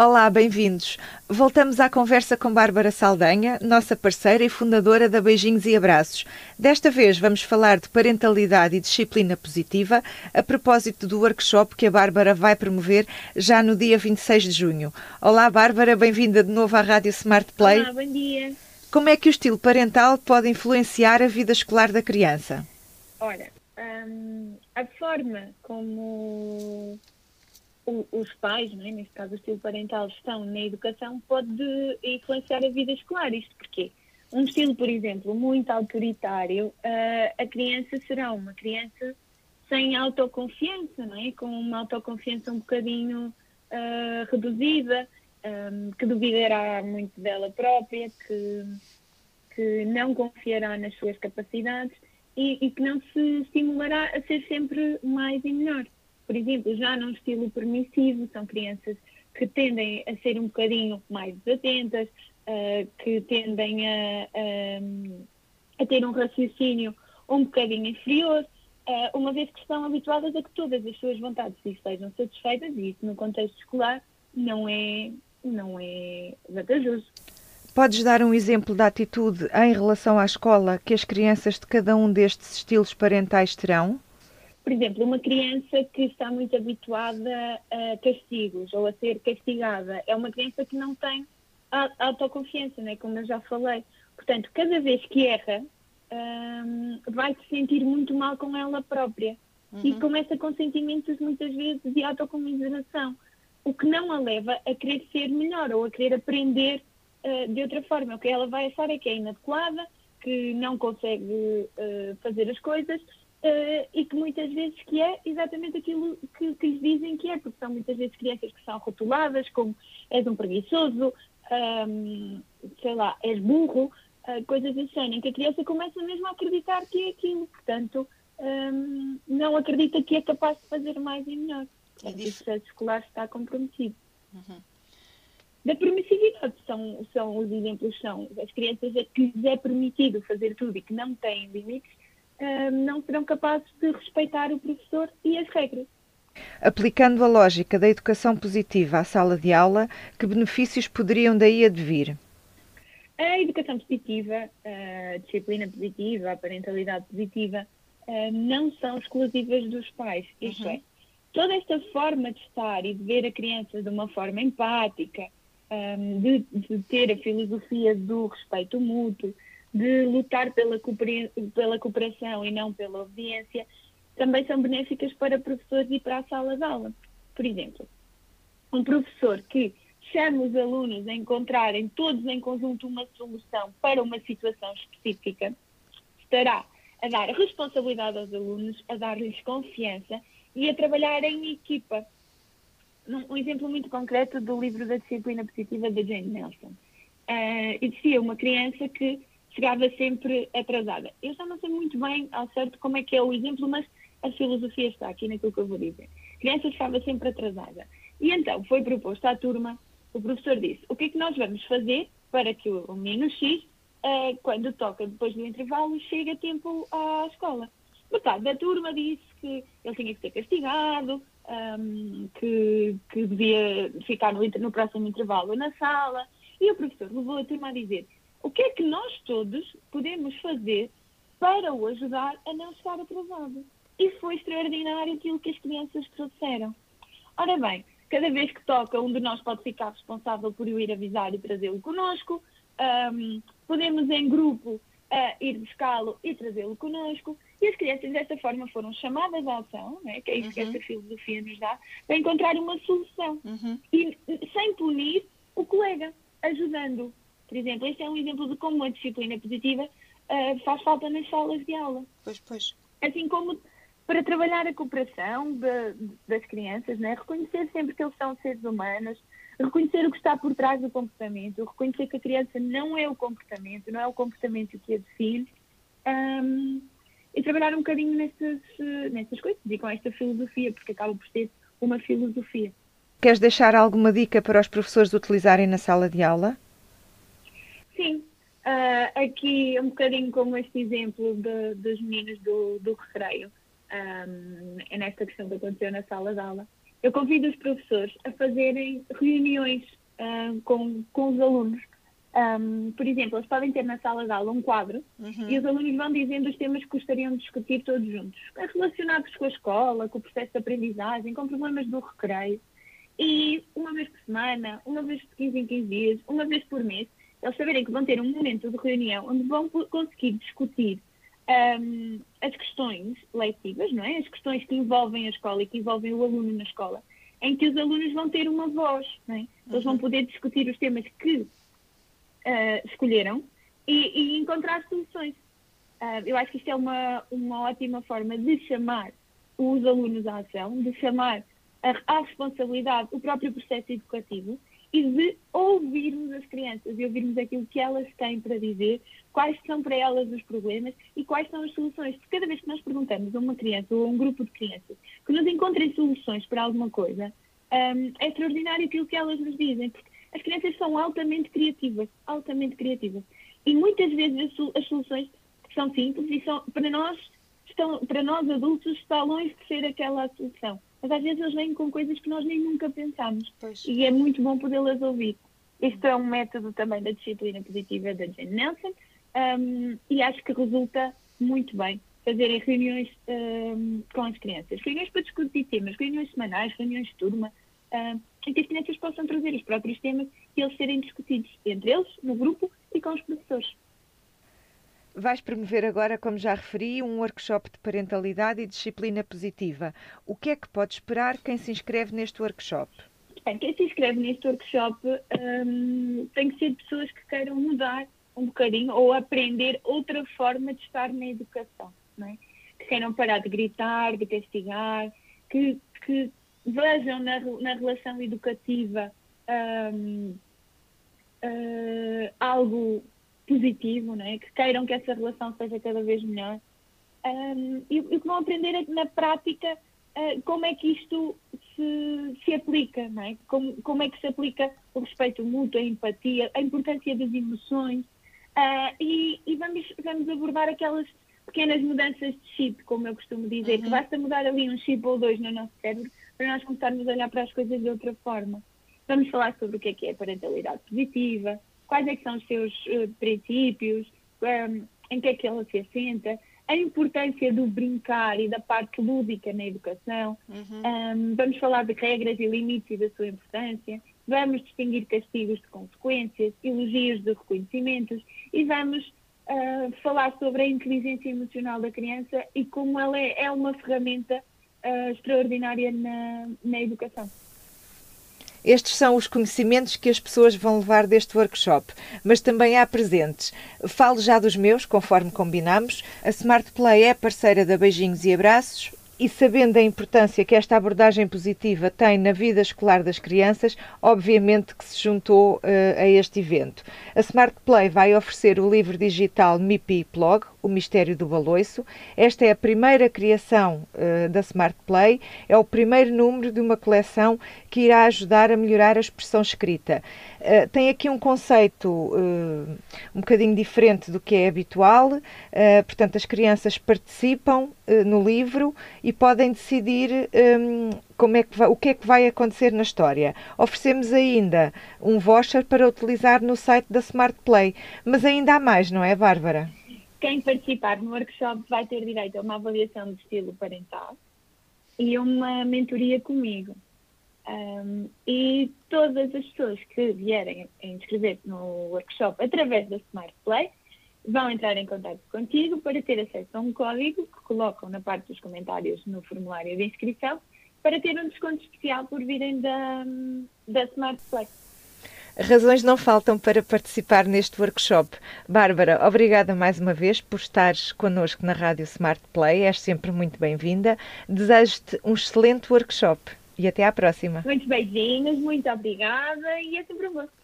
Olá, bem-vindos. Voltamos à conversa com Bárbara Saldanha, nossa parceira e fundadora da Beijinhos e Abraços. Desta vez vamos falar de parentalidade e disciplina positiva, a propósito do workshop que a Bárbara vai promover já no dia 26 de junho. Olá, Bárbara, bem-vinda de novo à Rádio Smart Play. Olá, bom dia. Como é que o estilo parental pode influenciar a vida escolar da criança? Ora, hum, a forma como os pais, é? neste caso o estilo parental, estão na educação, pode influenciar a vida escolar. Isto porque um estilo, por exemplo, muito autoritário, uh, a criança será uma criança sem autoconfiança, não é? com uma autoconfiança um bocadinho uh, reduzida, um, que duvidará muito dela própria, que, que não confiará nas suas capacidades e, e que não se estimulará a ser sempre mais e melhor por exemplo, já num estilo permissivo, são crianças que tendem a ser um bocadinho mais desatentas, uh, que tendem a, a, a, ter um raciocínio um bocadinho inferior, uh, uma vez que estão habituadas a que todas as suas vontades sejam satisfeitas, e isso no contexto escolar não é, não é vantajoso. Podes dar um exemplo da atitude em relação à escola que as crianças de cada um destes estilos parentais terão? Por exemplo, uma criança que está muito habituada a castigos ou a ser castigada é uma criança que não tem autoconfiança, né? como eu já falei. Portanto, cada vez que erra, um, vai se sentir muito mal com ela própria uhum. e começa com sentimentos muitas vezes de autocomiseração, o que não a leva a querer ser melhor ou a querer aprender uh, de outra forma. O que ela vai achar é que é inadequada, que não consegue uh, fazer as coisas Uh, e que muitas vezes que é exatamente aquilo que, que lhes dizem que é, porque são muitas vezes crianças que são rotuladas como és um preguiçoso, um, sei lá, és burro, uh, coisas assim, em que a criança começa mesmo a acreditar que é aquilo, portanto, um, não acredita que é capaz de fazer mais e melhor. Portanto, o sucesso escolar está comprometido. Uhum. Da permissividade, são, são os exemplos, são as crianças a que lhes é permitido fazer tudo e que não têm limites, não serão capazes de respeitar o professor e as regras. Aplicando a lógica da educação positiva à sala de aula, que benefícios poderiam daí advir? A educação positiva, a disciplina positiva, a parentalidade positiva, não são exclusivas dos pais. Isto uhum. é, toda esta forma de estar e de ver a criança de uma forma empática, de, de ter a filosofia do respeito mútuo, de lutar pela, pela cooperação e não pela obediência, também são benéficas para professores e para a sala de aula. Por exemplo, um professor que chama os alunos a encontrarem todos em conjunto uma solução para uma situação específica, estará a dar responsabilidade aos alunos, a dar-lhes confiança e a trabalhar em equipa. Um exemplo muito concreto do livro da disciplina positiva da Jane Nelson. Uh, existia uma criança que chegava sempre atrasada. Eu já não sei muito bem ao certo como é que é o exemplo, mas a filosofia está aqui naquilo que eu vou dizer. A criança chegava sempre atrasada. E então foi proposto à turma, o professor disse, o que é que nós vamos fazer para que o menino X, uh, quando toca depois do intervalo, chegue a tempo à escola. Metade da turma disse que ele tinha que ser castigado, um, que, que devia ficar no, no próximo intervalo na sala. E o professor levou a turma a dizer, o que é que nós todos podemos fazer para o ajudar a não chegar atrasado? E foi extraordinário aquilo que as crianças trouxeram. Ora bem, cada vez que toca, um de nós pode ficar responsável por o ir avisar e trazê-lo connosco. Um, podemos, em grupo, uh, ir buscá-lo e trazê-lo connosco. E as crianças, desta forma, foram chamadas à ação, né, que é isso uhum. que esta filosofia nos dá, para encontrar uma solução. Uhum. E sem punir o colega, ajudando por exemplo, este é um exemplo de como a disciplina positiva uh, faz falta nas salas de aula. Pois, pois. Assim como para trabalhar a cooperação de, de, das crianças, né? reconhecer sempre que eles são seres humanos, reconhecer o que está por trás do comportamento, reconhecer que a criança não é o comportamento, não é o comportamento que a define, um, e trabalhar um bocadinho nestas, nestas coisas e com esta filosofia, porque acaba por ser uma filosofia. Queres deixar alguma dica para os professores utilizarem na sala de aula? Sim, uh, aqui um bocadinho como este exemplo de, dos meninos do, do recreio, um, é nesta questão que aconteceu na sala de aula. eu convido os professores a fazerem reuniões uh, com, com os alunos. Um, por exemplo, eles podem ter na sala de aula um quadro uhum. e os alunos vão dizendo os temas que gostariam de discutir todos juntos, relacionados com a escola, com o processo de aprendizagem, com problemas do recreio. E uma vez por semana, uma vez de 15 em 15 dias, uma vez por mês, eles saberem que vão ter um momento de reunião onde vão conseguir discutir um, as questões letivas, não é? As questões que envolvem a escola e que envolvem o aluno na escola, em que os alunos vão ter uma voz, não é? Eles vão uhum. poder discutir os temas que uh, escolheram e, e, encontrar soluções. Uh, eu acho que isto é uma, uma ótima forma de chamar os alunos à ação, de chamar à responsabilidade o próprio processo educativo e de ouvirmos as crianças e ouvirmos aquilo que elas têm para dizer, quais são para elas os problemas e quais são as soluções. Porque cada vez que nós perguntamos a uma criança ou a um grupo de crianças que nos encontrem soluções para alguma coisa, um, é extraordinário aquilo que elas nos dizem, porque as crianças são altamente criativas, altamente criativas. E muitas vezes as soluções são simples e são, para nós, estão, para nós adultos, está longe de ser aquela solução mas às vezes eles vêm com coisas que nós nem nunca pensámos. Pois. E é muito bom podê-las ouvir. Este é um método também da disciplina positiva da Jane Nelson um, e acho que resulta muito bem fazerem reuniões um, com as crianças. Reuniões para discutir temas, reuniões semanais, reuniões de turma, um, em que as crianças possam trazer os próprios temas e eles serem discutidos entre eles, no grupo e com os professores. Vais promover agora, como já referi, um workshop de parentalidade e disciplina positiva. O que é que pode esperar quem se inscreve neste workshop? Bem, quem se inscreve neste workshop um, tem que ser pessoas que queiram mudar um bocadinho ou aprender outra forma de estar na educação. É? Que queiram parar de gritar, de castigar, que, que vejam na, na relação educativa um, uh, algo positivo, né? que queiram que essa relação seja cada vez melhor um, e, e, que vão aprender na prática uh, como é que isto se, se aplica, não é? como, como é que se aplica o respeito mútuo, a empatia, a importância das emoções uh, e, e, vamos, vamos abordar aquelas pequenas mudanças de chip, como eu costumo dizer, uhum. que basta mudar ali um chip ou dois no nosso cérebro para nós começarmos a olhar para as coisas de outra forma. Vamos falar sobre o que é que é parentalidade positiva, quais é que são os seus uh, princípios, um, em que é que ela se assenta, a importância do brincar e da parte lúdica na educação. Uhum. Um, vamos falar de regras e limites e da sua importância. Vamos distinguir castigos de consequências, elogios de reconhecimentos e vamos uh, falar sobre a inteligência emocional da criança e como ela é, é uma ferramenta uh, extraordinária na, na educação. Estes são os conhecimentos que as pessoas vão levar deste workshop, mas também há presentes. Falo já dos meus, conforme combinamos. A Smart Play é parceira da Beijinhos e Abraços, e sabendo a importância que esta abordagem positiva tem na vida escolar das crianças, obviamente que se juntou uh, a este evento. A Smart Play vai oferecer o livro digital MIPI Plog, O Mistério do Baloiço. Esta é a primeira criação uh, da Smart Play, é o primeiro número de uma coleção que irá ajudar a melhorar a expressão escrita. Uh, tem aqui um conceito uh, um bocadinho diferente do que é habitual, portanto, as crianças participam no livro e podem decidir um, como é que vai, o que é que vai acontecer na história. Oferecemos ainda um voucher para utilizar no site da Smart Play, mas ainda há mais, não é, Bárbara? Quem participar no workshop vai ter direito a uma avaliação de estilo parental e uma mentoria comigo. Um, e todas as pessoas que vierem a inscrever-se no workshop através da Smart Play vão entrar em contato contigo para ter acesso a um código que colocam na parte dos comentários no formulário de inscrição para ter um desconto especial por virem da, da Smart Play. Razões não faltam para participar neste workshop. Bárbara, obrigada mais uma vez por estares connosco na Rádio Smart Play. És sempre muito bem-vinda. Desejo-te um excelente workshop e até à próxima. Muitos beijinhos, muito obrigada e é sempre um gosto.